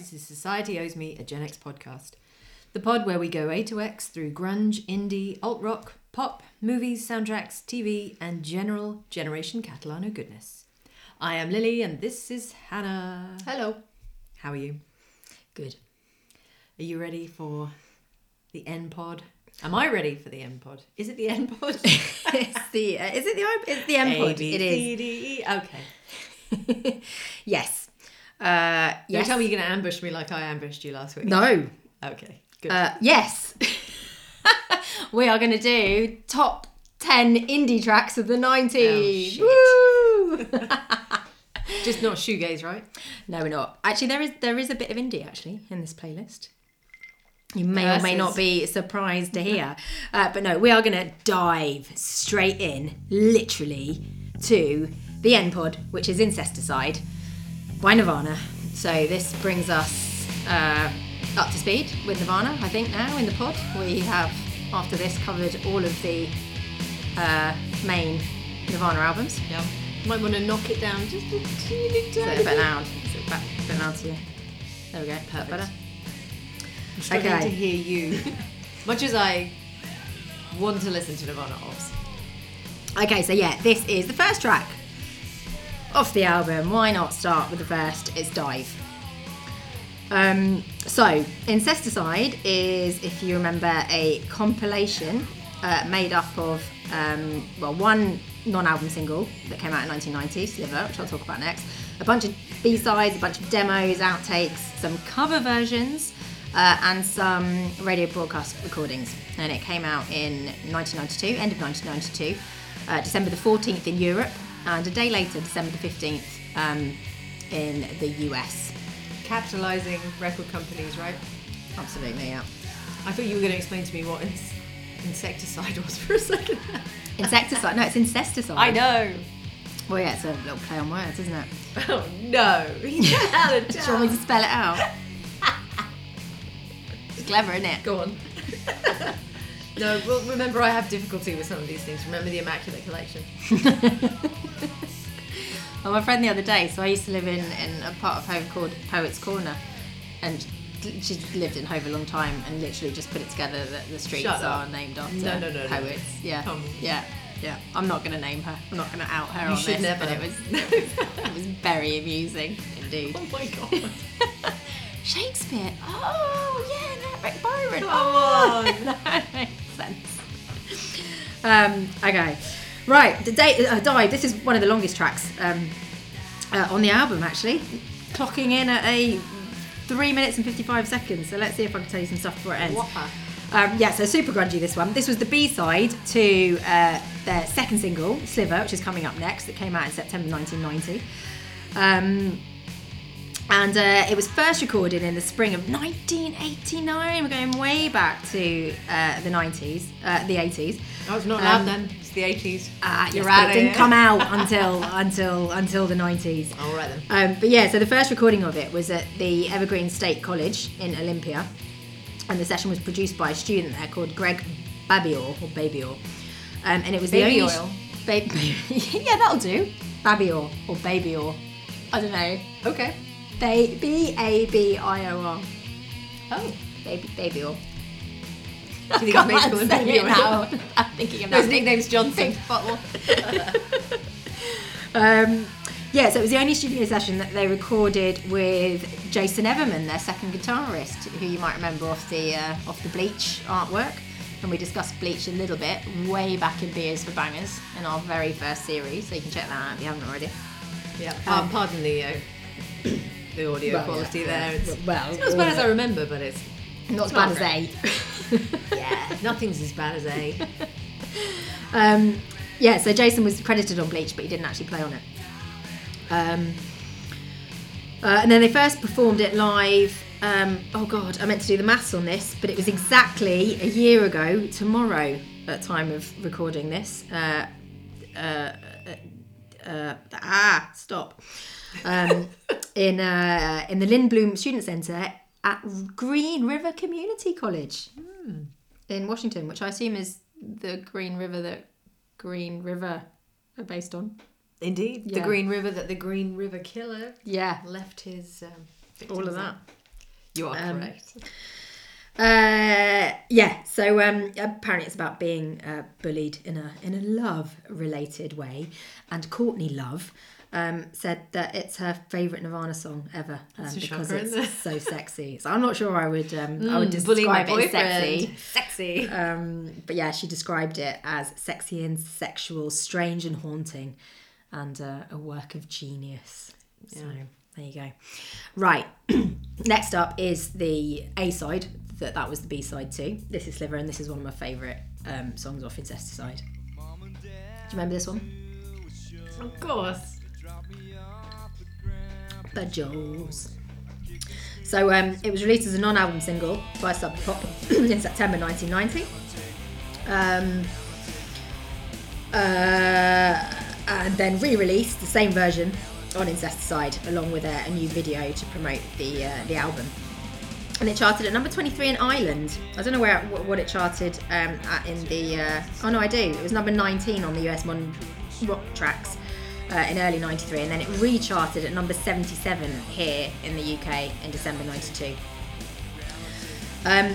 Is Society Owes Me a Gen X podcast. The pod where we go A to X through grunge, indie, alt rock, pop, movies, soundtracks, TV, and general Generation Catalano goodness. I am Lily and this is Hannah. Hello. How are you? Good. Are you ready for the N pod? Am I ready for the N pod? Is it the N pod? it's the uh, is it the it's the M pod? It E. Okay. yes. Uh, Don't tell me you're going to ambush me like I ambushed you last week. No. Okay. Good. Uh, yes. we are going to do top ten indie tracks of the nineties. Oh, Woo! Just not shoegaze, right? no, we're not. Actually, there is there is a bit of indie actually in this playlist. You may or may not be surprised to hear, uh, but no, we are going to dive straight in, literally, to the N Pod, which is Incesticide by Nirvana. So this brings us uh, up to speed with Nirvana. I think now in the pod we have after this covered all of the uh, main Nirvana albums. Yeah. Might want to knock it down just a teeny Is it a tiny bit loud? Is it a bit, bit loud to you? There we go. Perfect. Better. I'm struggling Okay. to hear you. Much as I want to listen to Nirvana Ops. Okay, so yeah, this is the first track off the album. Why not start with the first? It's Dive. Um, so, Incesticide is, if you remember, a compilation uh, made up of, um, well, one non album single that came out in 1990, Sliver, which I'll talk about next, a bunch of B sides, a bunch of demos, outtakes, some cover versions, uh, and some radio broadcast recordings. And it came out in 1992, end of 1992, uh, December the 14th in Europe, and a day later, December the 15th um, in the US. Capitalizing record companies, right? Absolutely, yeah. I thought you were going to explain to me what ins- insecticide was for a second. Insecticide. No, it's incesticide. I know. Well, yeah, it's a little play on words, isn't it? Oh no. Yeah, Do you want me to spell it out? it's clever, isn't it? Go on. No, well, remember I have difficulty with some of these things. Remember the Immaculate Collection. Well, my friend the other day, so I used to live in, in a part of Hove called Poets Corner, and she lived in Hove a long time and literally just put it together that the streets Shut are up. named after No, no, no, no. poets. Yeah. Come. Yeah. Yeah. I'm not going to name her. I'm not going to out her You on should this, never. but it was, it was very amusing indeed. Oh my god. Shakespeare. Oh, yeah, no, Rick Byron. Come oh, on. that makes sense. Um, okay, right. The date uh, died. This is one of the longest tracks um, uh, on the album, actually, clocking in at a three minutes and fifty-five seconds. So let's see if I can tell you some stuff before it ends. Whopper. Um, yeah, so super grungy this one. This was the B side to uh, their second single, Sliver, which is coming up next, that came out in September 1990. Um, and uh, it was first recorded in the spring of 1989. We're going way back to uh, the 90s, uh, the 80s. I was not Um, then. It's the 80s. Ah, You're yes, but it didn't come out until until until the 90s. All right then. Um, but yeah, so the first recording of it was at the Evergreen State College in Olympia, and the session was produced by a student there called Greg Babior or Babior, um, and it was Baby the only oil. Ba- yeah, that'll do. Babior or Babior, I don't know. Okay. Ba- B A B I O R. Oh. Baby Babior. Do you think it's made called say Baby it Oil? now. I'm thinking of that nicknames Johnson. bottle. um, yeah, so it was the only studio session that they recorded with Jason Everman, their second guitarist, who you might remember off the uh, off the Bleach artwork. And we discussed Bleach a little bit way back in Beers for Bangers in our very first series, so you can check that out if you haven't already. Yeah. Um, Um, pardon the uh, the audio Well, quality yeah, there. It's. Well, it's not as bad as I remember, but it's Not as bad as A. yeah, nothing's as bad as A. Um, yeah, so Jason was credited on Bleach, but he didn't actually play on it. Um, uh, and then they first performed it live. Um, oh God, I meant to do the maths on this, but it was exactly a year ago tomorrow at time of recording this. Uh, uh, uh, ah, stop. Um, in uh, in the Lindblom Student Centre at Green River Community College in Washington, which I assume is the Green River that Green River are based on. Indeed, the Green River that the Green River Killer Yeah, left his um, all of that. at. You are Um, correct. Uh, yeah. So um, apparently, it's about being uh, bullied in a in a love related way, and Courtney Love. Um, said that it's her favourite Nirvana song ever um, because shocker, it's so sexy. So I'm not sure I would um, I would Mm, my describe it sexy. Sexy. Um, but yeah, she described it as sexy and sexual, strange and haunting, and uh, a work of genius. So there you go. Right. Next up is the A side. That that was the B side too. This is Sliver, and this is one of my favourite um, songs off Incesticide. Do you remember this one? Of course. Jaws. So um, it was released as a non-album single by Sub Pop in September 1990. Um, uh, and then re-released the same version on Incesticide along with a, a new video to promote the uh, the album. And it charted at number 23 in Ireland. I don't know where what it charted um, at in the. Uh, oh no, I do. It was number 19 on the US Modern Rock Tracks uh, in early 93 and then it recharted at number 77 here in the UK in December 92. Um,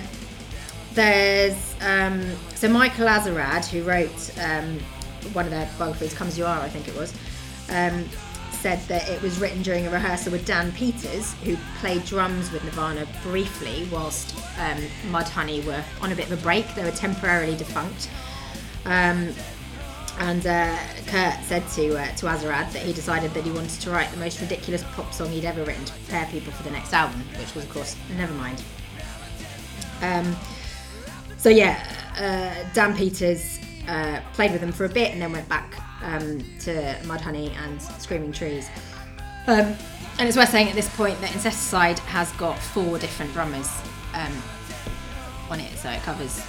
there's um, so Michael Azerrad, who wrote um, one of their biographies, "Come as You Are," I think it was, um, said that it was written during a rehearsal with Dan Peters, who played drums with Nirvana briefly whilst um, Mudhoney were on a bit of a break. They were temporarily defunct. And uh, Kurt said to uh, to Azerrad that he decided that he wanted to write the most ridiculous pop song he'd ever written to prepare people for the next album, which was, of course, Nevermind. Um, so yeah, uh, Dan Peters uh, played with them for a bit and then went back um, to Mudhoney and Screaming Trees. Um, and it's worth saying at this point that Incesticide has got four different drummers um, on it, so it covers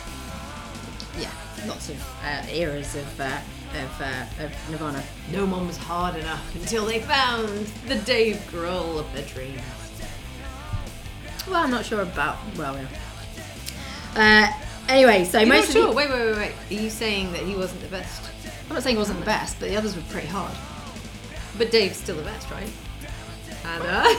yeah lots of uh, eras of uh, of, uh, of Nirvana. No one was hard enough until they found the Dave Grohl of their dreams. Well, I'm not sure about well, yeah. Uh, anyway, so You're most not of sure? the, Wait, wait, wait, wait. Are you saying that he wasn't the best? I'm not saying he wasn't the best, but the others were pretty hard. But Dave's still the best, right? And, uh,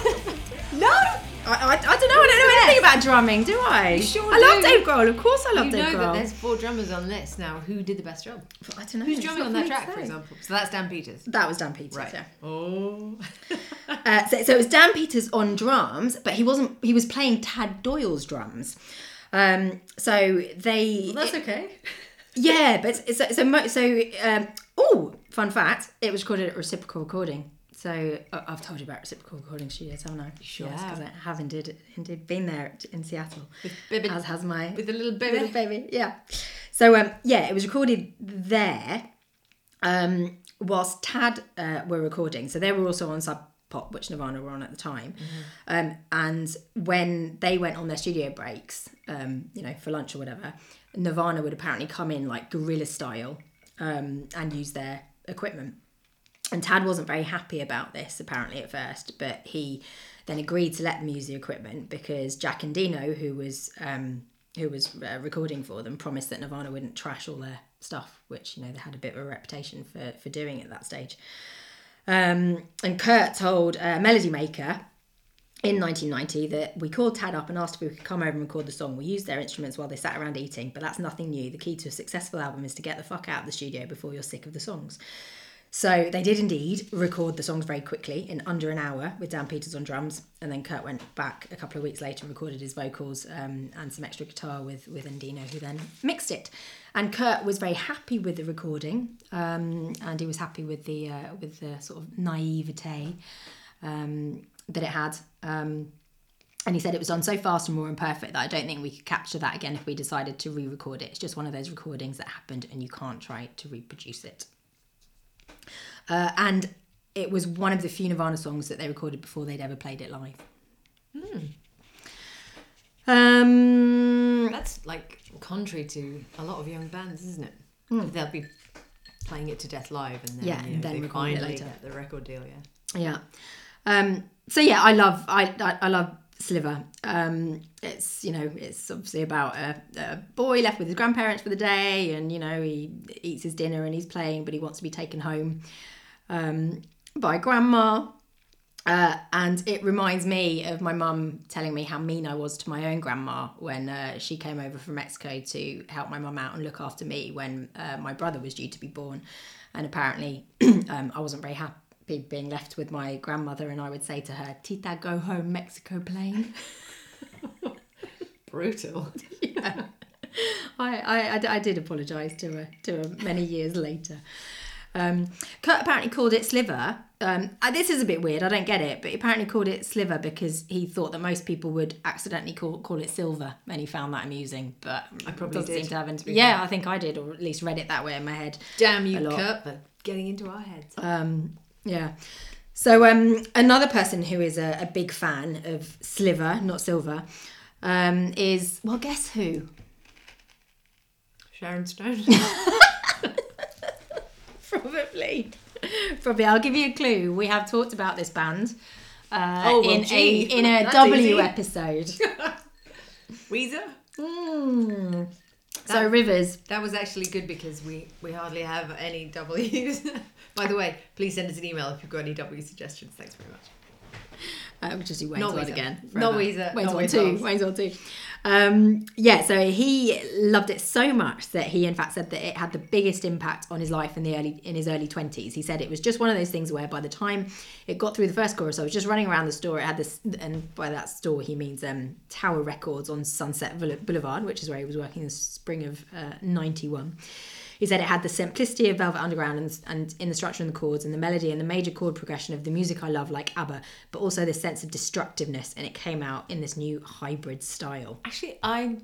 no! I, I, I don't know. I don't know anything about drumming, do I? You sure I love. Dave Grohl. Of course, I love You Dave know that Grohl. there's four drummers on this now. Who did the best job? I don't know. Who's drumming on that track, for example? So that's Dan Peters. That was Dan Peters. Right. Yeah. Oh. Uh, so, so it was Dan Peters on drums, but he wasn't. He was playing Tad Doyle's drums. Um, so they. Well that's okay. Yeah, but so so so. Um, oh, fun fact! It was recorded at Reciprocal Recording. So I've told you about Reciprocal Recording Studios, haven't I? sure Yes, because. I have indeed, indeed been there in Seattle. baby- as has my With the little little baby. baby. Yeah. So um, yeah, it was recorded there. Um, whilst Tad uh, were recording, so they were also on Sub Pop, which Nirvana were on at the time. Um, and when they went on their studio breaks, um, you know, for lunch or whatever, Nirvana would apparently come in like guerrilla style um, and use their equipment. And Tad wasn't very happy about this apparently at first, but he then agreed to let them use the equipment because Jack Endino, who was um, who was uh, recording for them, promised that Nirvana wouldn't trash all their stuff, which you know they had a bit of a reputation for for doing at that stage. Um, and Kurt told uh, Melody Maker in 1990 that we called Tad up and asked if we could come over and record the song. We used their instruments while they sat around eating, but that's nothing new. The key to a successful album is to get the fuck out of the studio before you're sick of the songs. So they did indeed record the songs very quickly in under an hour with Dan Peters on drums, and then Kurt went back a couple of weeks later and recorded his vocals um, and some extra guitar with with Endino, who then mixed it. And Kurt was very happy with the recording, um, and he was happy with the uh, with the sort of naivete um, that it had. Um, and he said it was done so fast and raw and perfect that I don't think we could capture that again if we decided to re-record it. It's just one of those recordings that happened, and you can't try to reproduce it. Uh, and it was one of the few Nirvana songs that they recorded before they'd ever played it live. Um, That's like contrary to a lot of young bands, isn't it? Hmm. They'll be playing it to death live and then, Yeah, you and know, then they finally later. get the record deal, yeah. yeah. Um, so yeah, I love I I, I love Sliver. Um, it's you know it's obviously about a, a boy left with his grandparents for the day, and you know he eats his dinner and he's playing, but he wants to be taken home um, by grandma. Uh, and it reminds me of my mum telling me how mean I was to my own grandma when uh, she came over from Mexico to help my mum out and look after me when uh, my brother was due to be born. And apparently, um, I wasn't very happy being left with my grandmother, and I would say to her, Tita, go home, Mexico plane. Brutal. yeah. I, I, I, did apologise to her, to her many years later. Um, Kurt apparently called it Sliver. Um, this is a bit weird. I don't get it, but he apparently called it Sliver because he thought that most people would accidentally call call it Silver, and he found that amusing. But I probably did, seem to have. be yeah. I think I did, or at least read it that way in my head. Damn you. Kurt, for getting into our heads. Um, yeah. So um, another person who is a, a big fan of Sliver, not Silver, um, is well, guess who? Sharon Stone. Probably. Probably. I'll give you a clue. We have talked about this band uh, Oh, well, in gee. a in a W easy. episode. Weezer. Mm. So Rivers. That was actually good because we, we hardly have any W's. By the way, please send us an email if you've got any W suggestions. Thanks very much. Uh, we'll just do Wayne's Not World Weezer. again. Not forever. Weezer, Wayne's not World Wayne's 2. Wayne's World 2. Um, yeah, so he loved it so much that he in fact said that it had the biggest impact on his life in the early in his early 20s. He said it was just one of those things where by the time it got through the first chorus, I was just running around the store. It had this, and by that store he means um, Tower Records on Sunset Boulevard, which is where he was working in the spring of uh, 91. He said it had the simplicity of Velvet Underground and, and in the structure and the chords and the melody and the major chord progression of the music I love, like ABBA, but also this sense of destructiveness, and it came out in this new hybrid style. Actually, I,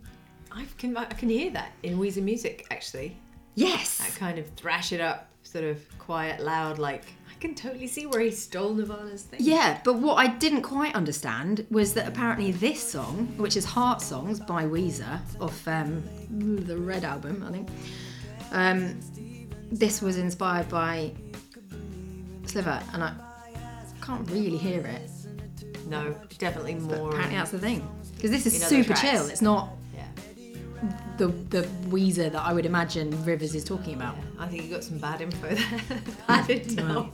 I can I can hear that in Weezer music. Actually, Yes, that kind of thrash it up, sort of quiet, loud. Like I can totally see where he stole Nirvana's thing. yeah. But what I didn't quite understand was that apparently this song, which is Heart Songs by Weezer off um, the Red album, I think, um, this was inspired by Sliver, and I can't really hear it. No, definitely more. Apparently that's the thing. Because this is super tracks. chill. It's not yeah, the the Weezer that I would imagine Rivers is talking about. I think you got some bad info there. bad intel.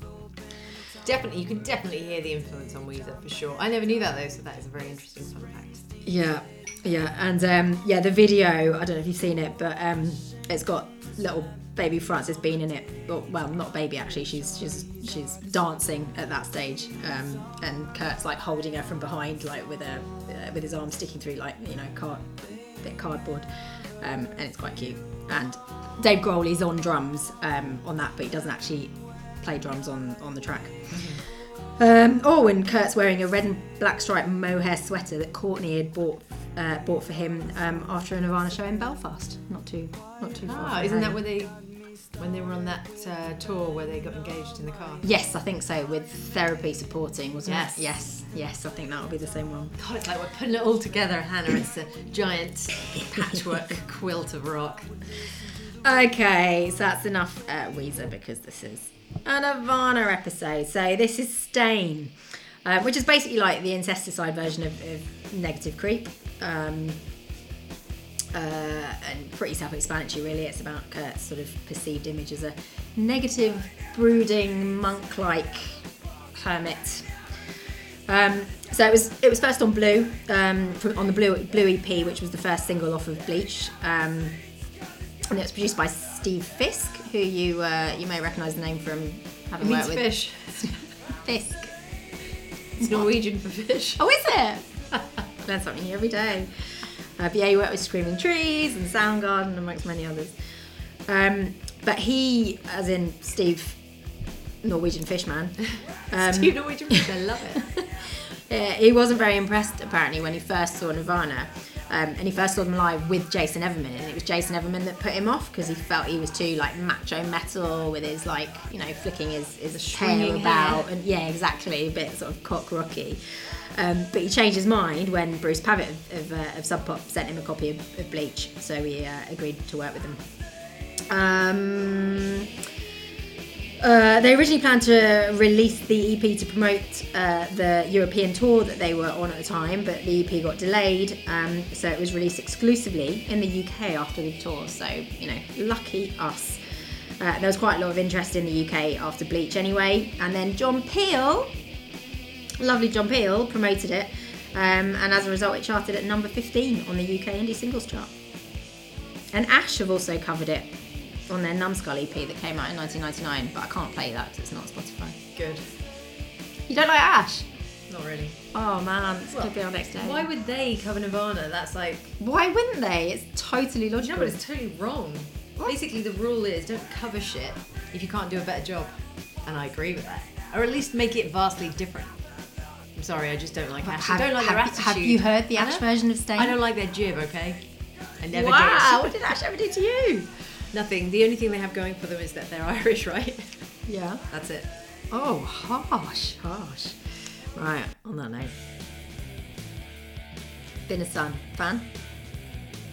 Definitely, you can definitely hear the influence on Weezer for sure. I never knew that though, so that is a very interesting fun fact. Yeah, yeah, and um, yeah, the video. I don't know if you've seen it, but um, it's got little baby Frances Bean in it. Well, well, not baby actually. She's she's she's dancing at that stage, um, and Kurt's like holding her from behind, like with a uh, with his arm sticking through like you know card bit cardboard, um, and it's quite cute. And Dave Grohl is on drums um, on that, but he doesn't actually play drums on on the track. Um, oh, and Kurt's wearing a red and black striped mohair sweater that Courtney had bought uh, bought for him um, after a Nirvana show in Belfast. Not too, not too far. Ah, isn't that where they, when they were on that uh, tour where they got engaged in the car? Yes, I think so. With therapy supporting, wasn't Yes. it? Yes, yes. I think that will be the same one. God, it's like we're putting it all together, Hannah. It's a giant patchwork quilt of rock. Okay, so that's enough uh, Weezer because this is a Nirvana episode. So this is Stain, uh, which is basically like the incesticide version of, of Negative Creep. Um, uh, and pretty self-explanatory, really. It's about Kurt's sort of perceived image as a negative, brooding, monk-like hermit. Um, so it was it was first on Blew, um, from, on the Blew Blew EP, which was the first single off of Bleach. Um, and it was produced by Steve Fisk, who you uh, you may recognise the name from having It worked with fish. Fisk. It's Norwegian for fish. Oh, is it? Learn something new every day. Uh, but yeah, he worked with Screaming Trees and Soundgarden, amongst many others. Um, but he, as in Steve, Norwegian Fishman, um, Steve Norwegian fish. I love it. Yeah, he wasn't very impressed apparently when he first saw Nirvana. Um, and he first saw them live with Jason Everman, and it was Jason Everman that put him off because he felt he was too like macho metal with his like you know flicking his his swinging about, hair. and yeah, exactly, a bit sort of cock rocky. Um, but he changed his mind when Bruce Pavitt of, of, uh, of Sub Pop sent him a copy of, of Bleach, so he uh, agreed to work with them. Um, uh, they originally planned to release the EP to promote uh, the European tour that they were on at the time, but the EP got delayed, um, so it was released exclusively in the UK after the tour. So, you know, lucky us. Uh, there was quite a lot of interest in the UK after Bleach anyway, and then John Peel lovely John Peel promoted it, um, and as a result, it charted at number 15 on the UK indie singles chart. And Ash have also covered it on their Numbskull EP that came out in 1999, but I can't play that because it's not Spotify. Good. You don't like Ash? Not really. Oh man, this Well, could be our next day. Why would they cover Nirvana? That's like. Why wouldn't they? It's totally logical. No, but? It's totally wrong. What? Basically, the rule is don't cover shit if you can't do a better job. And I agree with that. Or at least make it vastly different. I'm sorry, I just don't like Ash. I don't like their attitude. have you heard the Ash version of Stain? I don't like their jib, okay? I never wow, what did. did Ash ever do to you? Nothing. The only thing they have going for them is that they're Irish, right? Yeah. That's it. Oh, harsh, harsh. Right, on that note. Been a Son fan.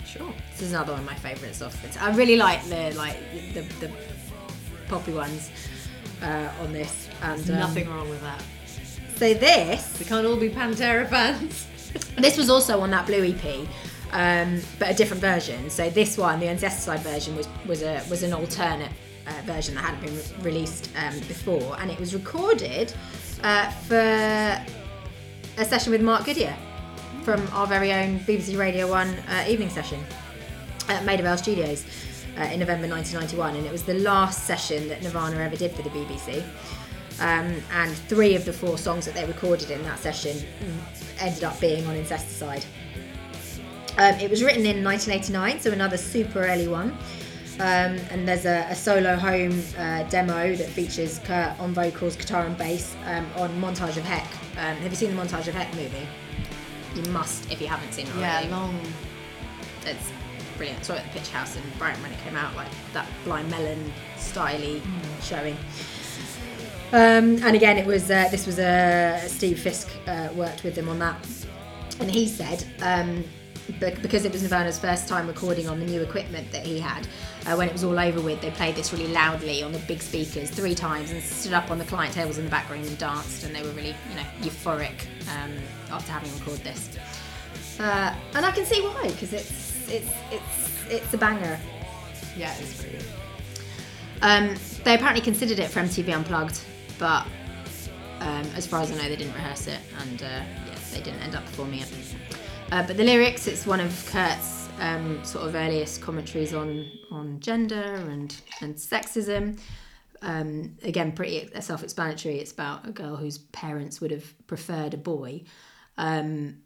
Sure. This is another one of my favourites off the. T- I really like the like the the poppy ones uh, on this. And There's um, nothing wrong with that. So this We can't all be Pantera fans. This was also on that Blew EP, um, but a different version. So this one, the Incesticide version, was was a was an alternate uh, version that hadn't been re- released um, before, and it was recorded uh, for a session with Mark Goodier from our very own BBC Radio One uh, evening session at Maida Vale Studios uh, in November 1991, and it was the last session that Nirvana ever did for the BBC. Um, and three of the four songs that they recorded in that session ended up being on Incesticide. Um, it was written in 1989, so another super early one. Um, and there's a, a solo home uh, demo that features Kurt on vocals, guitar, and bass um, on Montage of Heck. Um, have you seen the Montage of Heck movie? You must if you haven't seen it already. long. It's brilliant. Saw it at the Pitch House in Brighton when it came out, like that Blind Melon styly showing. Um, and again, it was uh, this was uh, Steve Fisk uh, worked with him on that, and he said um, because it was Nirvana's first time recording on the new equipment that he had. Uh, when it was all over with, they played this really loudly on the big speakers three times and stood up on the client tables in the background and danced, and they were really, you know, euphoric um, after having recorded this. Uh, and I can see why, because it's it's it's it's a banger. Yeah, it's pretty. Um, they apparently considered it for MTV Unplugged, but um, as far as I know, they didn't rehearse it, and uh, yeah, they didn't end up performing it. Uh, but the lyrics, it's one of Kurt's um, sort of earliest commentaries on on gender and and sexism. Um, again, pretty self-explanatory. It's about a girl whose parents would have preferred a boy. Um,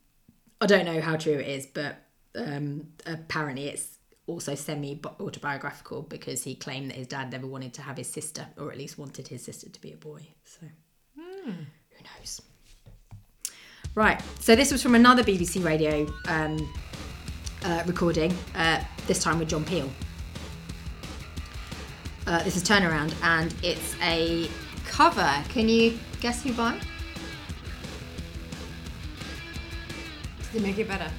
I don't know how true it is, but um, apparently it's also semi autobiographical because he claimed that his dad never wanted to have his sister, or at least wanted his sister to be a boy. So who knows? Right. So this was from another BBC Radio um, uh, recording. Uh, this time with John Peel. Uh, this is Turnaround, and it's a cover. Can you guess who by? Does it make it better?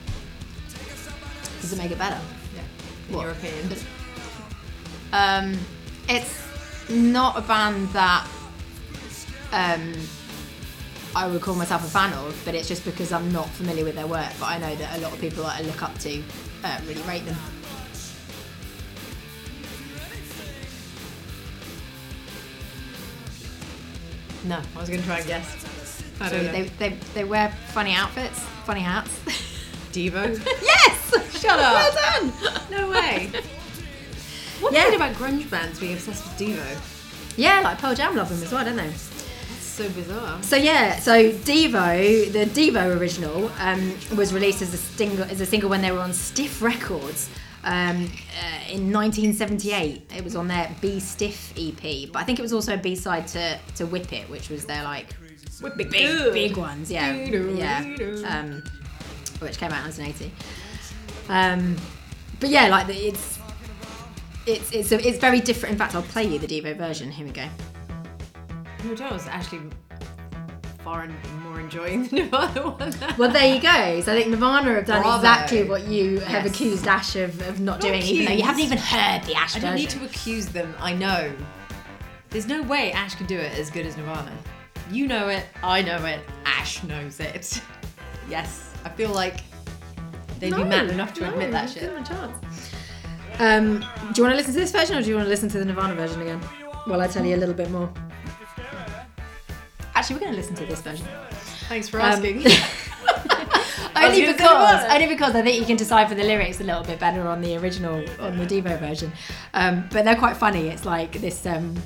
Does it make it better? Yeah. What? opinion. Um, it's not a band that um, I would call myself a fan of, but it's just because I'm not familiar with their work. But I know that a lot of people that I look up to uh, really rate them. No, I was going to try and guess. I So don't know. they, they, they wear funny outfits, funny hats. Devo? yes! Shut up. Well done! no way. What's Yeah. about grunge bands being obsessed with Devo? Yeah, like Pearl Jam love them as well, don't they? So bizarre. So yeah, so Devo, the Devo original, um, was released as a single as a single when they were on Stiff Records um, uh, in 1978. It was on their Be Stiff EP, but I think it was also a B side to to Whip It, which was their like Whip it big big ones. Yeah, yeah, um, which came out in 1980. Um, but yeah, like the, it's. It's, it's, it's very different. In fact, I'll play you the Devo version. Here we go. I was actually far and more enjoying the Nirvana one. Well, there you go. So I think Nirvana have done Bravo. exactly what you have accused Ash of, of not, Not doing, even though you haven't even heard the Ash I don't need to accuse them. I know. There's no way Ash can do it as good as Nirvana. You know it. I know it. Ash knows it. yes, I feel like they'd be man enough to admit that shit. Um, do you want to listen to this version, or do you want to listen to the Nirvana version again? Well, I tell you a little bit more. Actually, we're going to listen to this version. Thanks for Um, asking. only because only because I think you can decipher the lyrics a little bit better on the original on the Devo version. Um, but they're quite funny. It's like this. Um,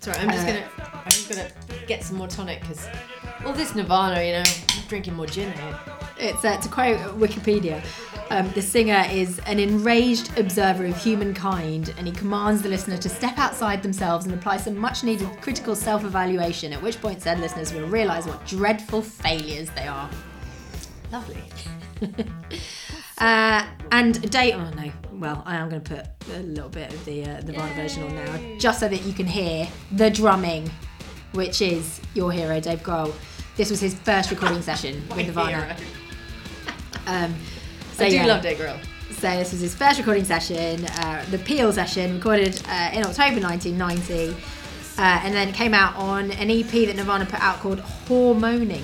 Sorry, I'm just Uh, gonna I'm just gonna get some more tonic because all this Nirvana, you know, I'm drinking more gin here. it's uh, to quote Wikipedia. Um, the singer is an enraged observer of humankind and he commands the listener to step outside themselves and apply some much needed critical self evaluation, at which point said listeners will realise what dreadful failures they are. Lovely. Uh, and date. Oh no. Well, I am going to put a little bit of the uh, the Nirvana version on now, just so that you can hear the drumming, which is your hero, Dave Grohl. This was his first recording session with Nirvana. Um, so I do yeah. love Dave Grohl. So this was his first recording session, uh, the Peel session, recorded uh, in October 1990, uh, and then it came out on an EP that Nirvana put out called Hormoning,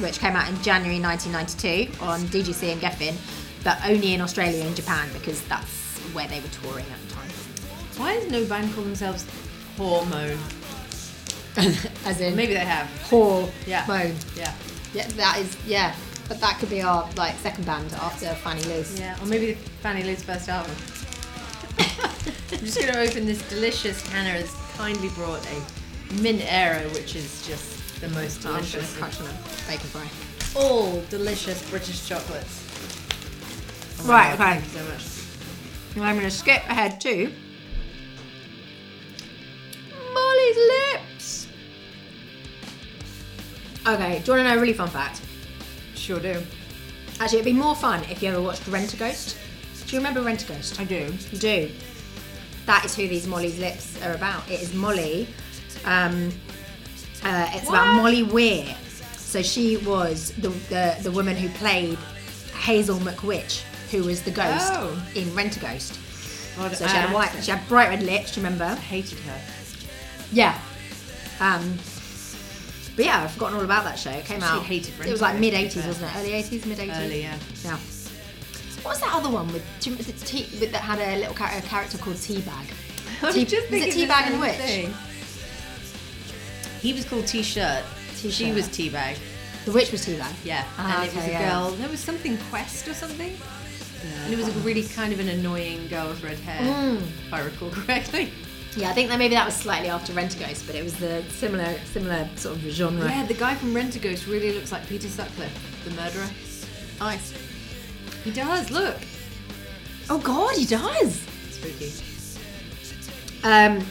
which came out in January 1992 on DGC and Geffen, but only in Australia and Japan because that's where they were touring at the time. Why does no band call themselves Hormone? As in Maybe they have. hormone. Yeah. Yeah. Yeah, that is yeah. But that could be our like second band after Fanny Loose. Yeah. Or maybe Fanny Lou's first album. I'm just going to open this delicious. Hannah has kindly brought a mint arrow, which is just the most I'm delicious. gonna crunch on a bacon fry. all delicious British chocolates. Oh Right, God, okay. Thank you so much. And I'm going to skip ahead to Molly's lips. Okay, do you want to know a really fun fact? Sure do. Actually, it'd be more fun if you ever watched Rent a Ghost. Do you remember Rent a Ghost? I do. You do. That is who these Molly's lips are about. It is Molly. Um, uh, it's about Molly Weir. So she was the, the the woman who played Hazel McWitch, who was the ghost Oh. in Rent a Ghost. God, So she had I white, she had bright red lips. Do you remember? hated her. Yeah. Um, but yeah, I've forgotten all about that show. It came out. hated it was like mid '80s, wasn't it? Early eighties, mid eighties. Early, yeah. Yeah. What was that other one with, do you remember the T, with that had a little a character called Teabag? Tea- just was it Teabag and Witch? thing. He was called T-shirt. She was Teabag. The witch was Teabag. Yeah. Ah, and it was okay, a yeah. girl. There was something Quest or something. And it was a really kind of an annoying girl with red hair, Mm. if I recall correctly. Yeah, I think that maybe that was slightly after Rent a Ghost, but it was the similar similar sort of genre. Yeah, the guy from Rent a Ghost really looks like Peter Sutcliffe, the murderer. Nice. He does. Look. Oh God, he does. Spooky. Um,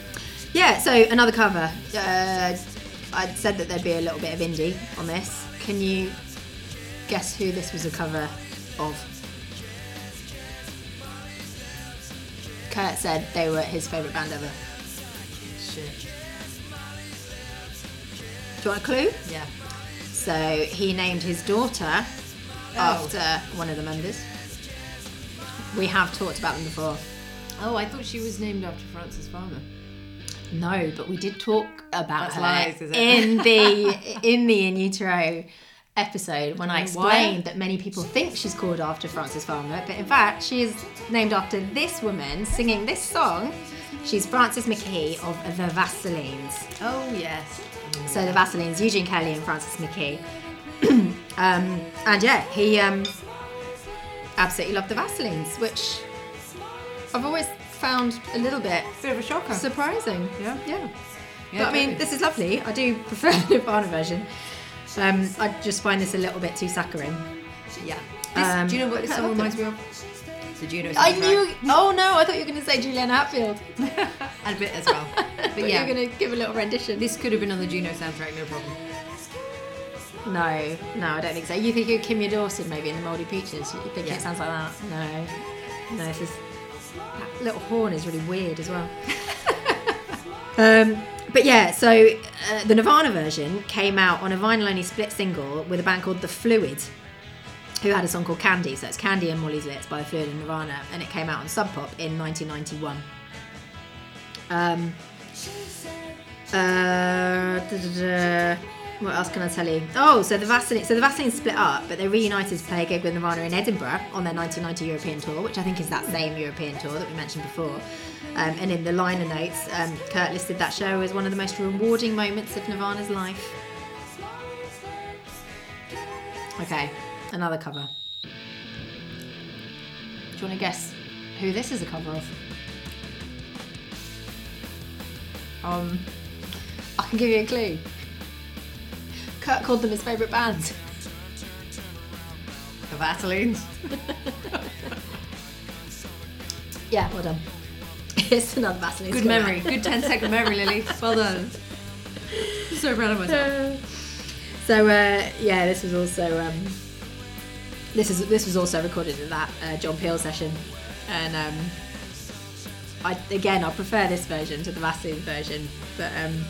yeah, so another cover. Uh, I said that there'd be a little bit of indie on this. Can you guess who this was a cover of? Kurt said they were his favourite band ever. Do you want a clue? Yeah. So he named his daughter Oh. after one of the members. We have talked about them before. Oh, I thought she was named after Frances Farmer. No, but we did talk about That's her lies, in the in the in utero episode when I Don't why. explained that many people think she's called after Frances Farmer, but in fact she is named after this woman singing this song. She's Frances McKee of the Vaselines. Oh yes. So the Vaselines, Eugene Kelly and Frances McKee. um, and yeah, he um, absolutely loved the Vaselines, which I've always found a little bit Bit of a shocker. surprising. Yeah. Yeah. Yeah, but I mean, this is lovely. I do prefer the Nirvana version. Um, I just find this a little bit too saccharine. yeah. This, Um, do you know what this song reminds me of? The Juno I knew. Oh no! I thought you were going to say Juliana Hatfield. and a bit as well. but But yeah, you're going to give a little rendition. this could have been on the Juno soundtrack, no problem. No, no, I don't think so. You think you're Kimya Dawson maybe in the Mouldy Peaches? You think Yeah. it sounds like that? No, no. This is that little horn is really weird as well. um, but yeah, so uh, the Nirvana version came out on a vinyl-only split single with a band called The Fluid, who had a song called Candy. So it's Candy and Molly's Lips by Fluid and Nirvana, and it came out on Sub Pop in 1991. Um, uh. What else can I tell you? Oh, so the Vaseline, so the Vaseline split up, but they reunited to play a gig with Nirvana in Edinburgh on their 1990 European tour, which I think is that same European tour that we mentioned before. Um, and in the liner notes, um, Kurt listed that show as one of the most rewarding moments of Nirvana's life. Okay, another cover. Do you want to guess who this is a cover of? Um, I can give you a clue. Kurt called them his favourite band. the Vaselines. Yeah, well done. it's another Vaseline. Good memory. Good 10 second memory, Lily. Well done. so proud of myself. So uh, yeah, this was also um, this is this was also recorded in that uh, John Peel session, and um, I again I prefer this version to the Vaseline version, but um,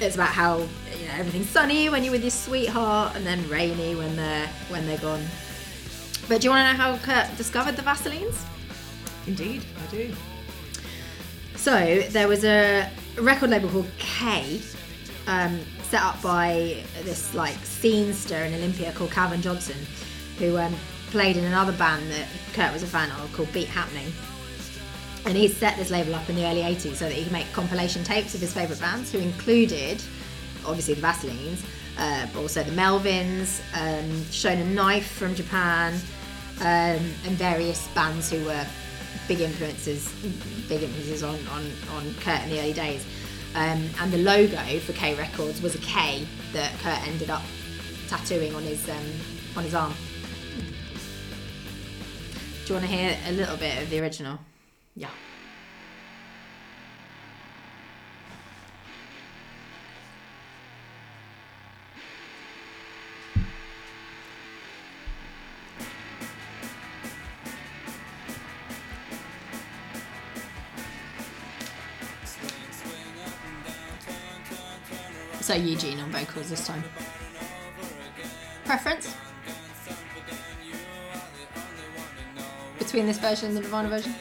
it's about how you know everything's sunny when you're with your sweetheart, and then rainy when they're when they're gone. But do you want to know how Kurt discovered the Vaselines? Indeed, I do. So there was a record label called K, um, set up by this like scenester in Olympia called Calvin Johnson, who um, played in another band that Kurt was a fan of called Beat Happening. And he set this label up in the early 80s so that he could make compilation tapes of his favourite bands, who included obviously the Vaselines, uh, but also the Melvins, um, Knife from Japan, um, and various bands who were big influences, big influences on, on, on Kurt in the early days. Um, and the logo for K Records was a K that Kurt ended up tattooing on his um, on his arm. Do you want to hear a little bit of the original? Yeah. So Eugene on vocals this time. Preference? Between this version and the Nirvana version?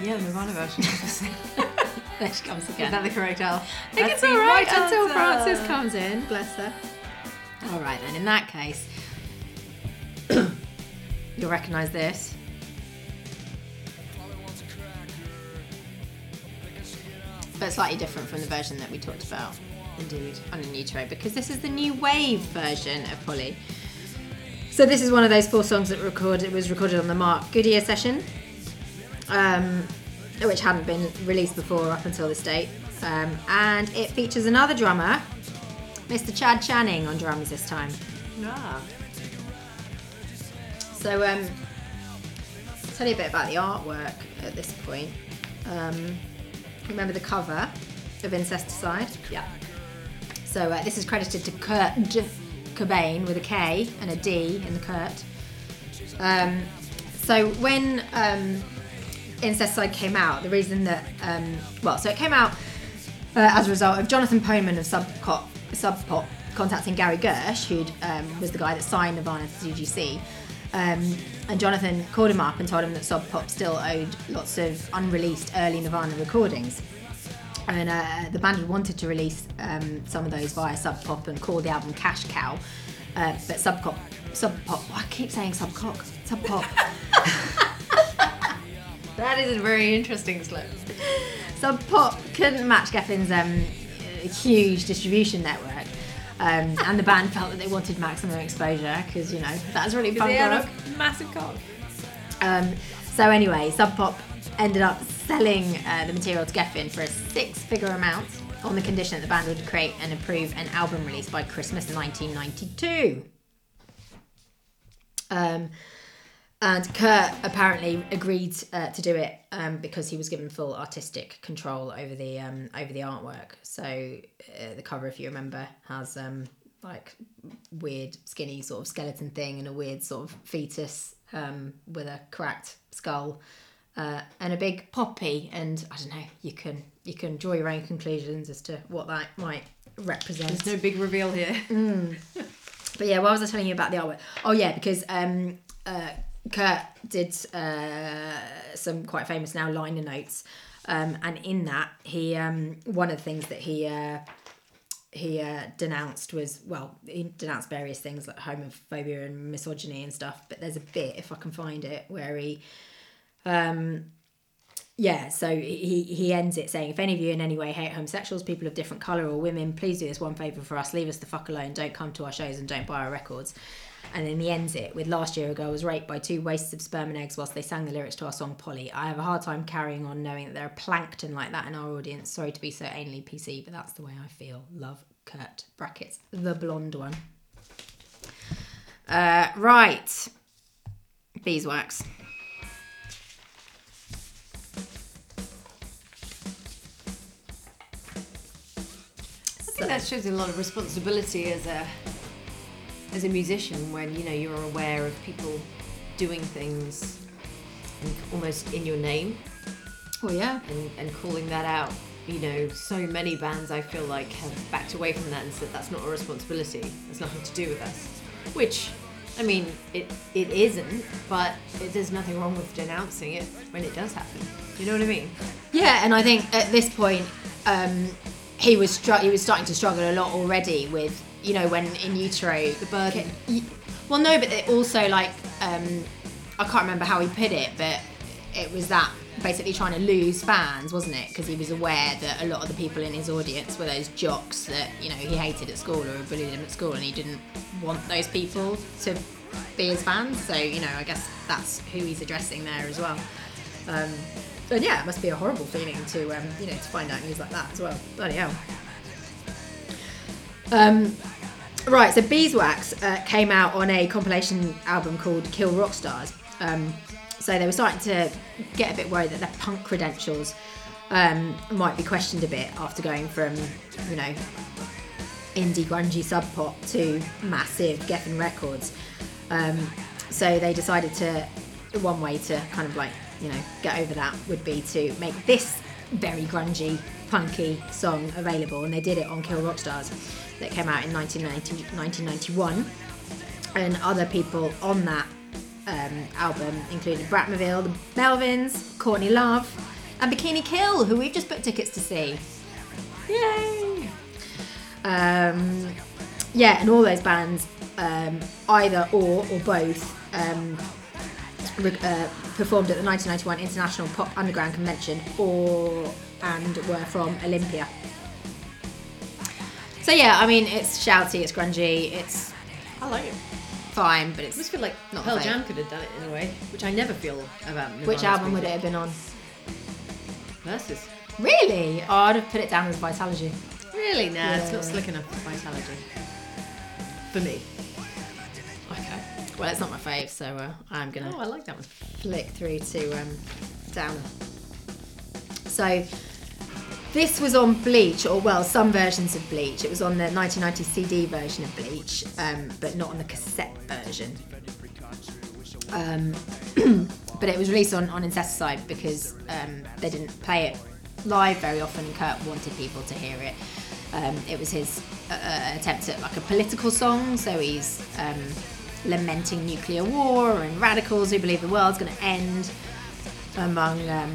Yeah, the Nirvana version. There she comes again. Is that the correct Al? I think it's That's the all right right until. Frances comes in. Bless her. All right then. In that case, you'll recognise this. But slightly different from the version that we talked about Indeed. on a Nitro because this is the new wave version of Polly. So this is one of those four songs that record it was recorded on the Mark Goodier session, um, which hadn't been released before up until this date, um, and it features another drummer, Mr. Chad Channing, on drums this time. Ah. So um, I'll tell you a bit about the artwork at this point. Um, remember the cover of Incesticide? Yeah. So uh, this is credited to Kurt Cobain with a K and a D in the Kurt. Um, so when um, Incesticide came out, the reason that um, well, so it came out uh, as a result of Jonathan Poneman of Sub Pop, Sub Pop contacting Gary Gersh, who um, was the guy that signed Nirvana to DGC. Um, and Jonathan called him up and told him that Sub Pop still owed lots of unreleased early Nirvana recordings and uh, the band had wanted to release um, some of those via Sub Pop and call the album Cash Cow, uh, but Sub Pop, Sub Pop, I keep saying Sub Cock, Sub Pop, That is a very interesting slip. Sub Pop couldn't match Geffen's um, huge distribution network. Um, and the band felt that they wanted maximum exposure because you know that's really They punk had a massive cock. Um, so anyway, Sub Pop ended up selling uh, the material to Geffen for a six-figure amount on the condition that the band would create and approve an album release by Christmas 1992. Um, and Kurt apparently agreed uh, to do it um, because he was given full artistic control over the um, over the artwork. So uh, the cover, if you remember, has um, like weird skinny sort of skeleton thing and a weird sort of fetus um, with a cracked skull uh, and a big poppy. And I don't know, you can you can draw your own conclusions as to what that might represent. There's no big reveal here. But yeah, what was I telling you about the artwork? Oh yeah, because um, uh, Kurt did uh, some quite famous now liner notes, um, and in that he um, one of the things that he uh, he uh, denounced was well he denounced various things like homophobia and misogyny and stuff. But there's a bit if I can find it where he um, yeah, so he he ends it saying, if any of you in any way hate homosexuals, people of different colour or women, please do this one favour for us. Leave us the fuck alone. Don't come to our shows and don't buy our records. And then he ends it with last year a girl was raped by two wastes of sperm and eggs whilst they sang the lyrics to our song Polly. I have a hard time carrying on knowing that there are plankton like that in our audience. Sorry to be so anally PC, but that's the way I feel. Love Kurt. Brackets. The blonde one. Uh, right. Beeswax. That shows a lot of responsibility as a as a musician when you know you're aware of people doing things in, almost in your name Oh yeah. and, and calling that out. You know, so many bands I feel like have backed away from that and said that's not a responsibility. It's nothing to do with us. Which, I mean, it it isn't, but it, there's nothing wrong with denouncing it when it does happen. You know what I mean? Yeah, and I think at this point, um, he was str- he was starting to struggle a lot already with you know when in utero The burden. Well, no, but it also like um, I can't remember how he put it, but it was that basically trying to lose fans, wasn't it? Because he was aware that a lot of the people in his audience were those jocks that you know he hated at school or bullied him at school, and he didn't want those people to be his fans. So you know, I guess that's who he's addressing there as well. Um, and yeah, it must be a horrible feeling to um, you know to find out news like that as well. Bloody hell. Um, right, so Beeswax uh, came out on a compilation album called Kill Rock Stars. Um, so they were starting to get a bit worried that their punk credentials um, might be questioned a bit after going from, you know, indie grungy sub pop to massive Geffen Records. Um, so they decided to, one way to kind of like, you know, get over that would be to make this very grungy, punky song available. And they did it on Kill Rock Stars that came out in 1990, 1991. And other people on that um, album included Bratmobile, the Melvins, Courtney Love, and Bikini Kill, who we've just put tickets to see. Yay! Um, yeah, and all those bands, um, either or or both, um, re- uh, performed at the 1991 International Pop Underground Convention, or and were from Olympia. So yeah, I mean, it's shouty, it's grungy, it's I like it. fine, but I just it's feel like Not Pearl Jam could have done it in a way, which I never feel about. which album would it have been on? Versus. Really? Oh, I'd have put it down as Vitalogy. Really? Nah, it's not slick enough for Vitalogy. For me. Well, it's not my fave, so uh, I'm gonna Oh, I like that one. flick through to um, Down. So this was on Bleach, or well, some versions of Bleach. It was on the 1990 CD version of Bleach, um, but not on the cassette version. Um, but it was released on, on Incesticide because um, they didn't play it live very often, and Kurt wanted people to hear it. Um, it was his uh, uh, attempt at like a political song, so he's um, lamenting nuclear war and radicals who believe the world's going to end, among um,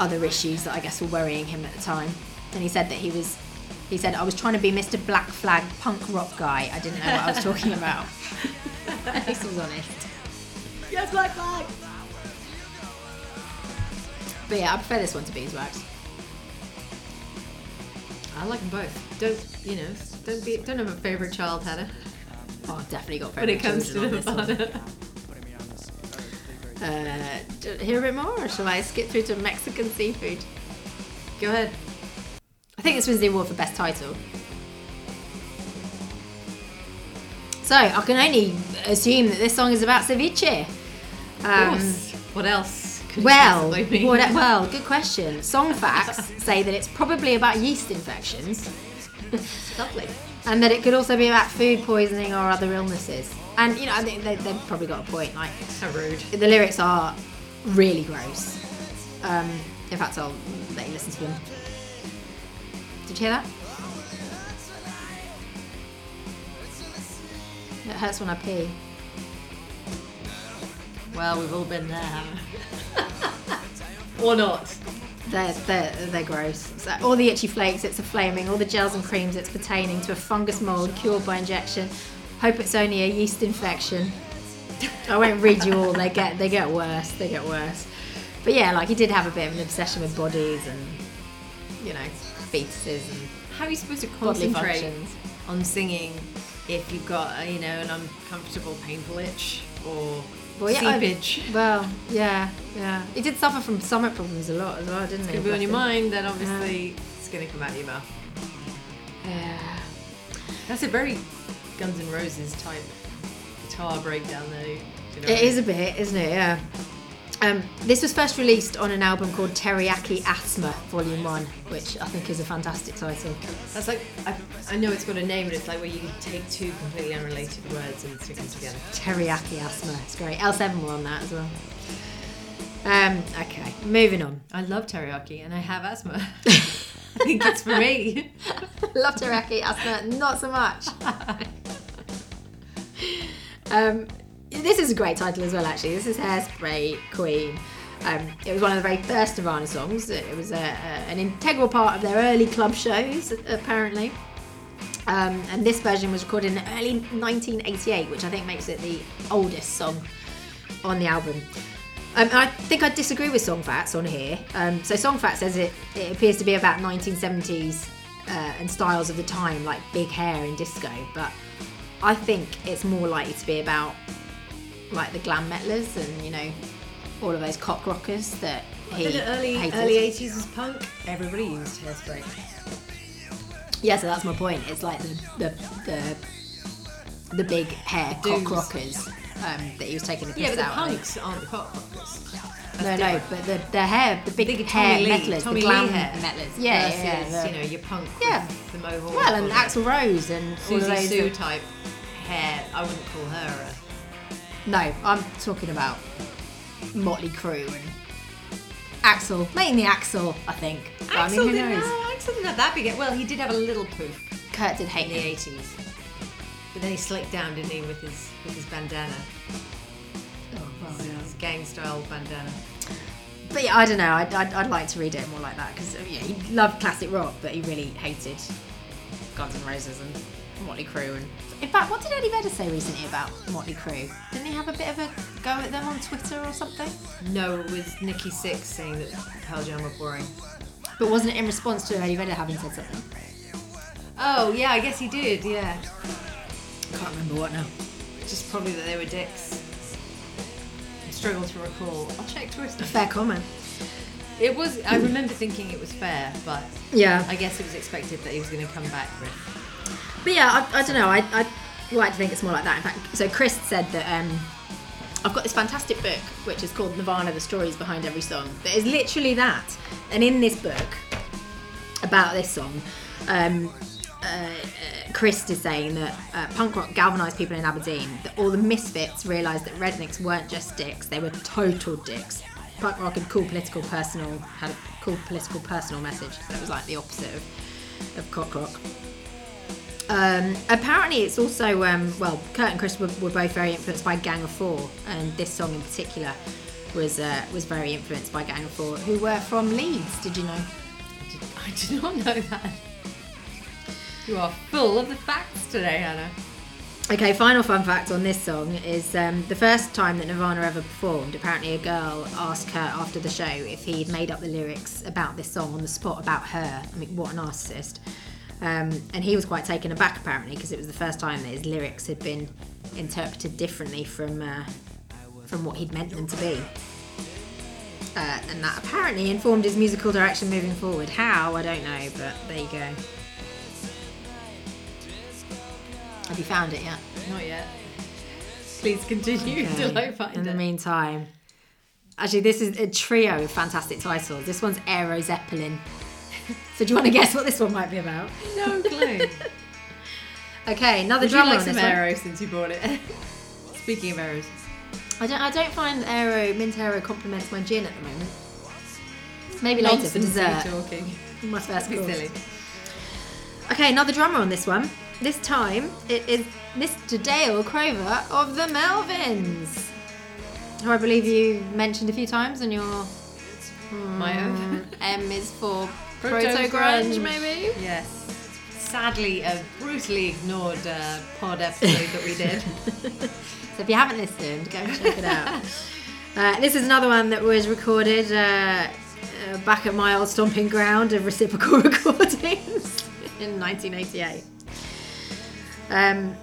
other issues that I guess were worrying him at the time. And he said that he was, he said, I was trying to be Mr. Black Flag punk rock guy. I didn't know what I was talking about. this was honest. Yes, Black Flag! But yeah, I prefer this one to Beeswax. I like them both. Don't, you know, don't be, don't have a favourite child, Hannah, Oh, I've definitely got very. when it comes to this Uh, hear a bit more, or shall I skip through to Mexican seafood? Go ahead. I think this wins the award for best title. So I can only assume that this song is about ceviche. Of Um, course. What else? could well, what, well, good question. Song facts say that it's probably about yeast infections, Lovely. And that it could also be about food poisoning or other illnesses. And you know, I think they, they've probably got a point. Like How rude. the lyrics are really gross. Um, in fact, I'll let you listen to them. Did you hear that? It hurts when I pee. Well, we've all been there. or not. They're, they're, they're gross. So all the itchy flakes, it's a flaming. All the gels and creams, it's pertaining to a fungus mold cured by injection. Hope it's only a yeast infection. I won't read you all. They get they get worse. They get worse. But yeah, like he did have a bit of an obsession with bodies and you know fetuses and How are you supposed to concentrate on singing if you've got, you know, an uncomfortable painful itch or Well, yeah, I- seepage? Well, yeah, yeah. He did suffer from stomach problems a lot as well, didn't he? It's going to be on your mind, then obviously it's going to come out of your mouth. Yeah. That's a very Guns N' Roses type guitar breakdown, though. You know It is a bit, isn't it? Yeah. Um, this was first released on an album called Teriyaki Asthma Volume 1, which I think is a fantastic title. That's like, I, I know it's got a name, but it's like where you take two completely unrelated words and stick them together. Teriyaki Asthma, it's great. L7 were on that as well. Um, okay, moving on. I love teriyaki and I have asthma. I think it's for me. Love teriyaki asthma, not so much. um, this is a great title as well, actually. This is Hairspray Queen. Um, it was one of the very first Nirvana songs. It was a, a, an integral part of their early club shows, apparently. Um, and this version was recorded in early 1988, which I think makes it the oldest song on the album. Um, I think I disagree with Song Facts on here. Um, so Song Facts says it, it appears to be about 1970s uh, and styles of the time, like big hair and disco. But I think it's more likely to be about like the glam metalers and you know all of those cock rockers that he the early hated. early 80s was punk. Everybody used hairspray. Yeah, so that's my point. It's like the the the, the big hair Dudes. cock rockers um, that he was taking the piss Yeah, but the out. punks aren't the cock rockers. No, no, but the, the hair, the big, Big hair Tommy metalers, Tommy the glam Lee hair. metalers. Yeah, versus, yeah, yeah. you know, your punk Yeah. the mohawk. well, and Axl Rose and all Siouxsie those. Sioux type hair. I wouldn't call her No, I'm talking about Motley Crue and Axl, mainly Axl, I think. But I mean, who didn't, knows? no, Axl didn't have that big. Well, he did have a little poof Kurt did hate in hate the 80s, but then he slicked down, didn't he, with his with his bandana, Oh, his gang style bandana. But yeah, I don't know. I'd, I'd, I'd like to read it more like that because yeah, he loved classic rock, but he really hated Guns N' Roses and Motley Crue. And in fact, what did Eddie Vedder say recently about Motley Crue? Didn't he have a bit of a go at them on Twitter or something? No, it was Nikki Sixx saying that Pearl Jam were boring. But wasn't it in response to Eddie Vedder having said something? Oh yeah, I guess he did. Yeah, Can't remember what now. just probably that they were dicks. I struggle to recall. I'll check Twitter. A fair comment. It was. I remember thinking it was fair, but Yeah. I guess it was expected that he was going to come back with. But yeah, I, I don't know. I, I like to think it's more like that. In fact, so Chris said that um, I've got this fantastic book which is called Nirvana: The Stories Behind Every Song. That is literally that. And in this book about this song, um, uh, uh, Chris is saying that uh, punk rock galvanised people in Aberdeen. That all the misfits realised that rednecks weren't just dicks; they were total dicks. Punk rock had cool political, personal, had a cool political, personal message. So it was like the opposite of, of cock rock. Um, apparently, it's also um, well, Kurt and Chris were, were both very influenced by Gang of Four, and this song in particular was uh, was very influenced by Gang of Four, who were from Leeds. Did you know? I did, I did not know that. You are full of the facts today, Hannah. Okay, final fun fact on this song is um, the first time that Nirvana ever performed. Apparently, a girl asked Kurt after the show if he'd made up the lyrics about this song on the spot about her. I mean, what a narcissist! Um, and he was quite taken aback apparently because it was the first time that his lyrics had been interpreted differently from uh, from what he'd meant them to be. Uh, and that apparently informed his musical direction moving forward. How I don't know, but there you go. Have you found it yet? Not yet. Please continue till I find In the it. meantime, actually, this is a trio of fantastic titles. This one's Aero Zeppelin. So, do you want to guess what this one might be about? no clue. Okay, another Would you drummer like on some this one. arrows since you bought it? Speaking of arrows, I don't. I don't find Aero Mint Aero complements my gin at the moment. Maybe later for dessert. you talking. My first Be silly. Okay, another drummer on this one. This time it is Mr. Dale Crover of the Melvins, who I believe you mentioned a few times in your My own. Mm, M is for Proto grunge, maybe. Yes. Sadly, a brutally ignored uh, pod episode that we did. So if you haven't listened, go and check it out. Uh, this is another one that was recorded uh, uh, back at my old stomping ground of reciprocal recordings in 1988. Um,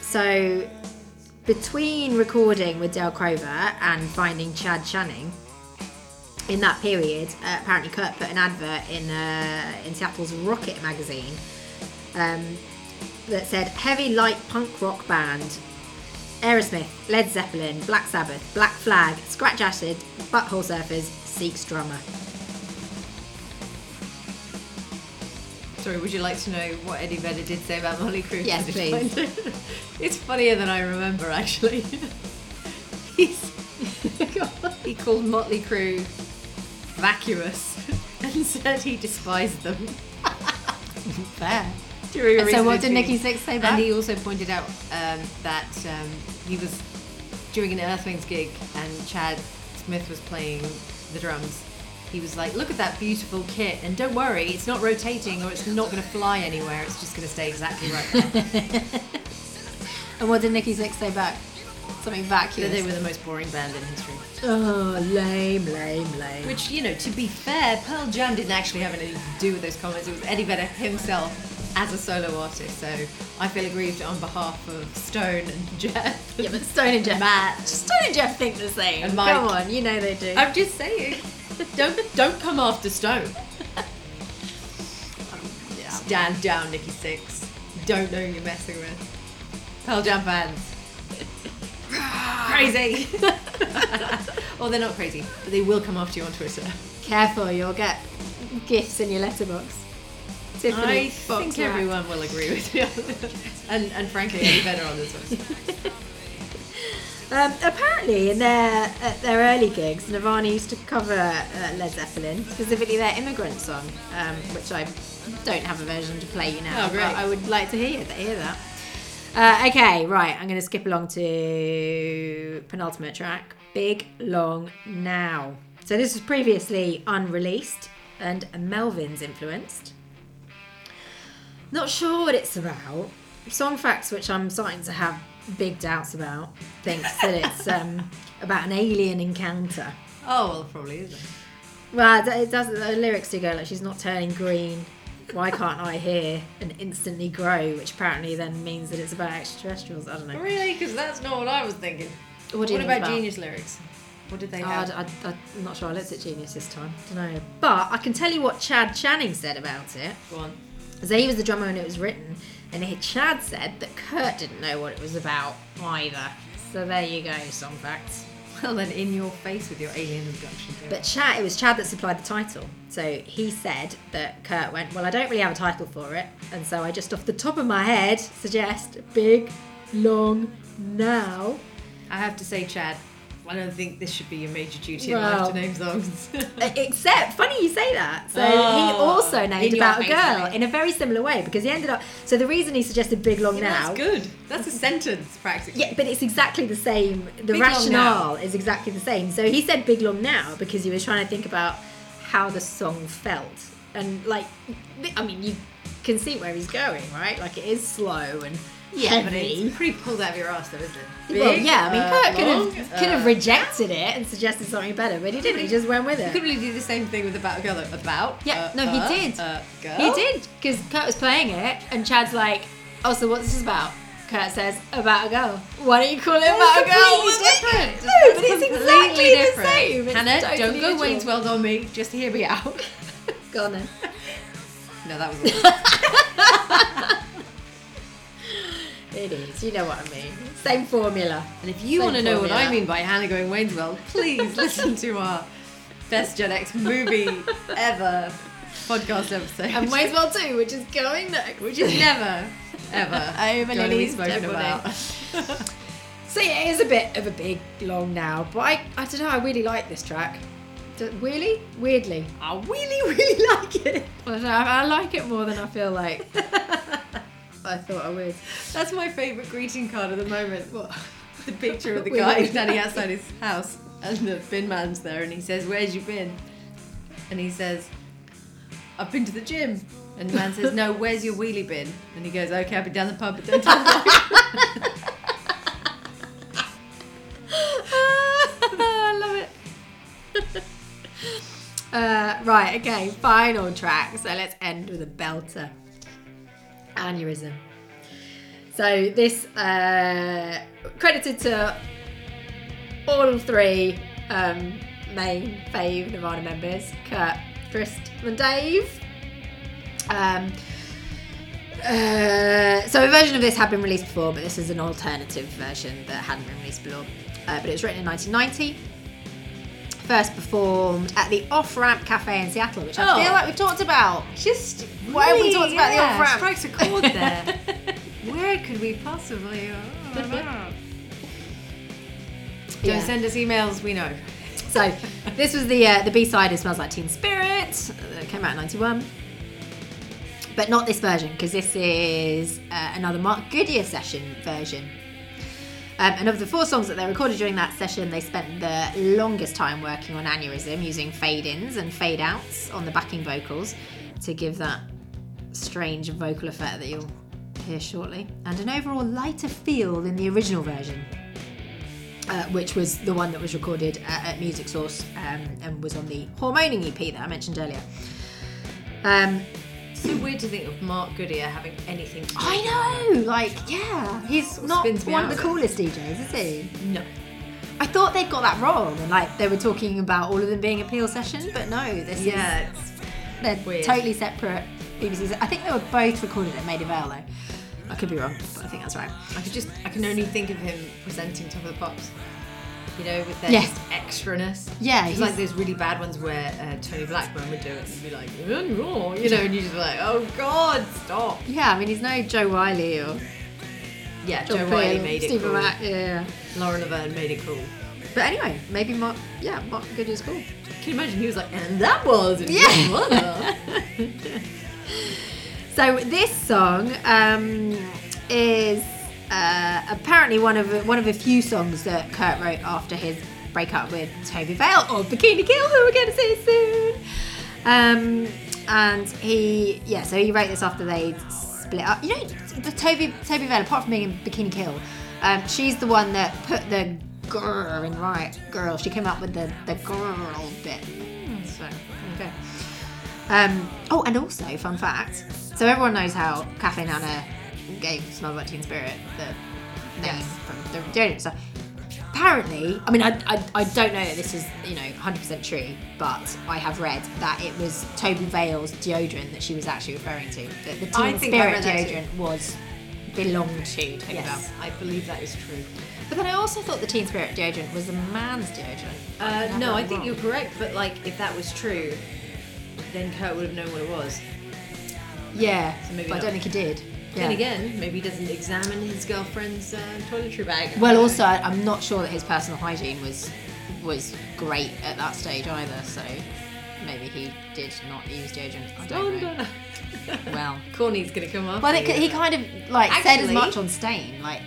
so, between recording with Dale Crover and finding Chad Channing, in that period, uh, apparently Kurt put an advert in uh, in Seattle's Rocket magazine um, that said heavy light punk rock band. Aerosmith, Led Zeppelin, Black Sabbath, Black Flag, Scratch Acid, Butthole Surfers, Seeks drummer. Sorry, would you like to know what Eddie Vedder did say about Motley Crue? Yes, please. it's funnier than I remember, actually. He's, he called Motley Crue vacuous and said he despised them. Fair. During a And so what did. Nikki Sixx say back? And he also pointed out um, that um, he was during an Earthlings gig and Chad Smith was playing the drums. He was like, "Look at that beautiful kit, and don't worry, it's not rotating or it's not going to fly anywhere. It's just going to stay exactly right." there." And what did Nikki Sixx say back? Something that they were the most boring band in history. Oh, lame, lame, lame. Which, you know, to be fair, Pearl Jam didn't actually have anything to do with those comments. It was Eddie Vedder himself as a solo artist. So I feel aggrieved on behalf of Stone and Jeff. yeah, but Stone and Jeff. Matt. Stone and Jeff think the same. And Mike. Come on, you know they do. I'm just saying. Don't don't come after Stone. Stand down, Nikki Sixx. Don't know who you're messing with. Pearl Jam fans. Crazy. or they're not crazy, but they will come after you on Twitter. Careful, you'll get gifts in your letterbox. Tiffany I think wrap. everyone will agree with me on this. And, and frankly, Eddie Vedder on this one. Um, apparently, in their at their early gigs, Nirvana used to cover uh, Led Zeppelin, specifically their "Immigrant" song, um, which I don't have a version to play you now. Oh, great. but I would like to hear hear that. Uh, okay, right. I'm going to skip along to penultimate track, "Big Long Now." So this was previously unreleased and Melvin's influenced. Not sure what it's about. Song facts, which I'm starting to have big doubts about, thinks that it's um, about an alien encounter. Oh, well, it probably isn't. Well, it does. The lyrics do go like, "She's not turning green. Why can't I hear and instantly grow?" Which apparently then means that it's about extraterrestrials. I don't know. Really? Because that's not what I was thinking. What what about about? Genius lyrics? What did they Oh, have? I, I, I'm not sure I looked at Genius this time. don't know. But I can tell you what Chad Channing said about it. Go on. So he was the drummer when it was written, and he, Chad said that Kurt didn't know what it was about either. So there you go, song facts. Well, then, in your face with your alien abduction theory. But Chad, it was Chad that supplied the title. So he said that Kurt went, Well, I don't really have a title for it. And so I just off the top of my head suggest Big, Long, Now. I have to say, Chad, I don't think this should be your major duty in Well. life to name songs. Except, funny you say that. So he Oh, also named About a Girl in a very similar way because he ended up. So the reason he suggested Big, Long, Now. That's good. That's a sentence, practically. Yeah, but it's exactly the same. The Big rationale is exactly the same. So he said Big Long Now because he was trying to think about how the song felt. And, like, I mean, you can see where he's going, right? Like, it is slow and Yeah, but heavy. it's pretty pulled out of your ass, though, isn't it? well, yeah, I mean, uh, Kurt could long, have could have uh, rejected it and suggested something better, but he didn't. He just went with You it. could really do the same thing with About a Girl. though. About? Yeah, uh, no, he uh, did. Uh, girl? He did because Kurt was playing it, and Chad's like, "Oh, so what's this about?" Kurt says, "About a girl." Why don't you call it about a girl? completely different. No, but It's it's completely exactly the different. same. It's Hannah, totally don't go literal. Wayne's on me. Just hear me out. Go on then. no, that was It is. You know what I mean. Same formula. And if you Same want to know what I mean by Hannah going Wayne's World, please listen to our best Gen X movie ever podcast episode. And Wayne's World 2, which is going next. which is never, ever Over Lily's spoken about. So yeah, it is a bit of a big long now, but I, I don't know, I really like this track. D- really? Weirdly. I really, really like it. I, don't know, I like it more than I feel like I thought I would. That's my favourite greeting card at the moment. What? The picture of the guy standing outside his house, and the bin man's there, and he says, "Where's you been?" And he says, "I've been to the gym." And the man says, "No, where's your wheelie bin?" And he goes, "Okay, I've been down the pub, but don't tell me." Uh, right, okay, final track. So let's end with a belter. Aneurysm. So this uh, credited to all three um, main fave Nirvana members, Kurt, Krist, and Dave. Um, uh, so a version of this had been released before, but this is an alternative version that hadn't been released before. Uh, but it was written in 1990. First performed at the Off Ramp Cafe in Seattle, which I Oh. feel like we've talked about. Just Why have we talked about the off-ramp? Strikes a chord there. Where could we possibly? oh, don't Yeah. send us emails. We know. So this was the uh, the B side of "Smells Like Teen Spirit." uh, That came out in '91, but not this version because this is uh, another Mark Goodier session version. Um, and of the four songs that they recorded during that session, they spent the longest time working on Aneurysm using fade ins and fade outs on the backing vocals to give that strange vocal effect that you'll hear shortly, and an overall lighter feel than the original version uh, which was the one that was recorded at, at Music Source um, and was on the Hormoaning EP that I mentioned earlier. Um, So weird to think of Mark Goodier having anything. To do with I know, like, yeah, he's Sort of not spins me one of out the coolest DJs, is he? No. I thought they'd got that wrong, and like they were talking about all of them being a Peel session, but no, this Yeah, is it's they're weird. totally separate BBCs. I think they were both recorded at Maida Vale though. I could be wrong, but I think that's right. I could just I can only think of him presenting Top of the Pops. You know, with their just extraness. Yeah, it's like those really bad ones where uh, Tony Blackburn would do it and be like, "Uh, you know, and you just be like, oh god, stop. Yeah, I mean he's no Jo Whiley or Yeah, John Jo Whiley made it Stephen cool. Mack, yeah. Lauren Laverne made it cool. But anyway, maybe Mark, yeah, Mark Goodier's cool. Can you imagine? He was like, and that was Yeah. So this song um, is uh, apparently one of one of a few songs that Kurt wrote after his breakup with Tobi Vail or Bikini Kill, who we're going to see soon. Um, and he, yeah, so he wrote this after they split up. You know, the Tobi Tobi Vail, apart from being in Bikini Kill, um, she's the one that put the girl in Riot Grrrl. She came up with the the girl bit. So okay. Um, oh, and also, fun fact. So everyone knows how Kathleen Hanna gave Smells Like Teen Spirit the name Yes. from the deodorant. So apparently, I mean, I, I, I don't know that this is, you know, 100% true, but I have read that it was Tobi Vail's deodorant that she was actually referring to. That the Teen I Spirit deodorant was belonged to Tobi yes, Vail. I believe that is true. But then I also thought the Teen Spirit deodorant was a man's deodorant. Uh, no, I think wrong. you're correct, but like, if that was true, then Kurt would have known what it was. Yeah, So but I don't think he did. Then Yeah. again, maybe he doesn't examine his girlfriend's uh, toiletry bag. Well, also, I- I'm not sure that his personal hygiene was was great at that stage either. So maybe he did not use deodorant. I don't know. Well, Corny's gonna come up. well, it, he kind of like said as much on Stain. Like,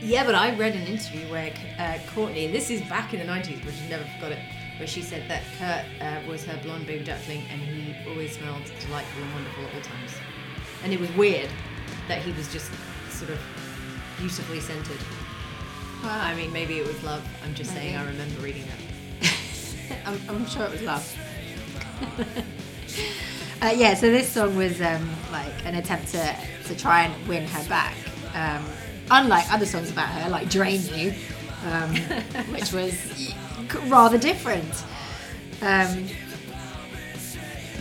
Yeah, but I read an interview where uh, Courtney, and this is back in the 90s, which I never forgot it, where she said that Kurt uh, was her blonde baby duckling and he always smelled delightful and wonderful at all times. And it was weird that he was just sort of beautifully scented. Well, I mean, maybe it was love. I'm just saying, I remember reading that. I'm, I'm sure it was love. uh, yeah, so this song was um, like an attempt to, to try and win her back. Um, unlike other songs about her, like Drain You, um, which was rather different.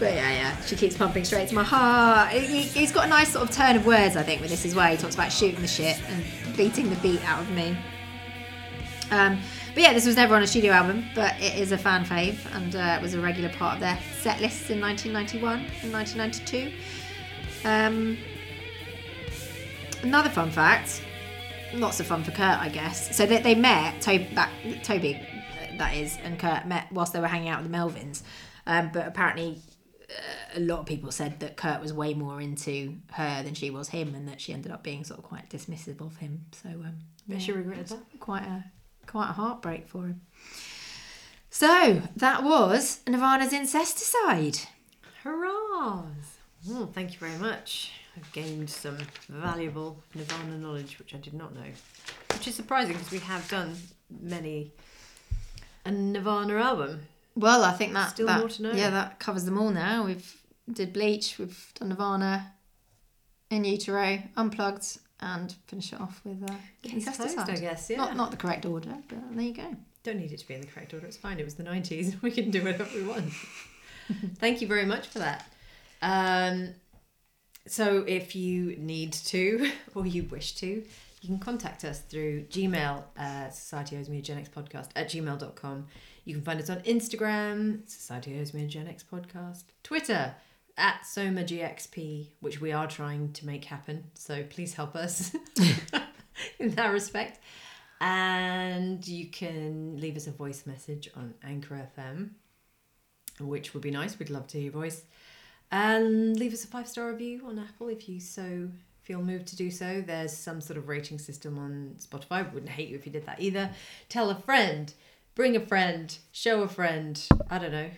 But yeah, yeah, she keeps pumping straight to my heart. He, he's got a nice sort of turn of words, I think, with this as well. He talks about shooting the shit and beating the beat out of me. Um, but yeah, this was never on a studio album, but it is a fan fave and uh, it was a regular part of their set lists in 1991 and 1992. Um, another fun fact, not so fun for Kurt, I guess. So they, they met, Tobi, back, Tobi, that is, and Kurt met whilst they were hanging out with the Melvins. Um, but apparently, a lot of people said that Kurt was way more into her than she was him, and that she ended up being sort of quite dismissive of him. So, um, Bet yeah, she regretted that. quite a quite a heartbreak for him. So that was Nirvana's Incesticide. Hurrahs! Well, thank you very much. I've gained some valuable Nirvana knowledge, which I did not know. Which is surprising because we have done many a Nirvana album. Well, I think that Still that- more to know. Yeah, that covers them all now. We've did Bleach, we've done Nirvana, In Utero, Unplugged, and finish it off with uh, Case closed, I guess. Yeah. Not not the correct order, but there you go. Don't need it to be in the correct order. It's fine. It was the 90s. We can do whatever we want. Thank you very much for that. Um, so if you need to or you wish to, you can contact us through Gmail, uh, Society Owes Me a Gen X podcast at gmail.com. You can find us on Instagram, Society Owes Me a Gen X podcast, Twitter at SomaGXP, which we are trying to make happen. So please help us in that respect. And you can leave us a voice message on Anchor FM, which would be nice. We'd love to hear your voice. And leave us a five star review on Apple if you so feel moved to do so. There's some sort of rating system on Spotify. Wouldn't hate you if you did that either. Tell a friend, bring a friend, show a friend. I don't know.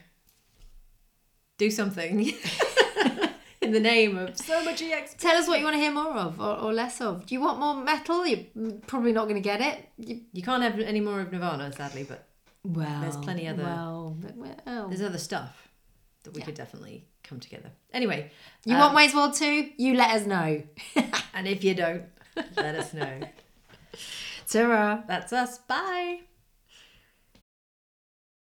Do something in the name of so much EX. Tell us what you want to hear more of or, or less of. Do you want more metal? You're probably not going to get it. You, You can't have any more of Nirvana, sadly, but well, There's plenty other- Well, well. there's other stuff that we Yeah. could definitely come together. Anyway, You um, want Wayne's World 2? You let us know. and if you don't, let us know. Ta-ra. That's us. Bye.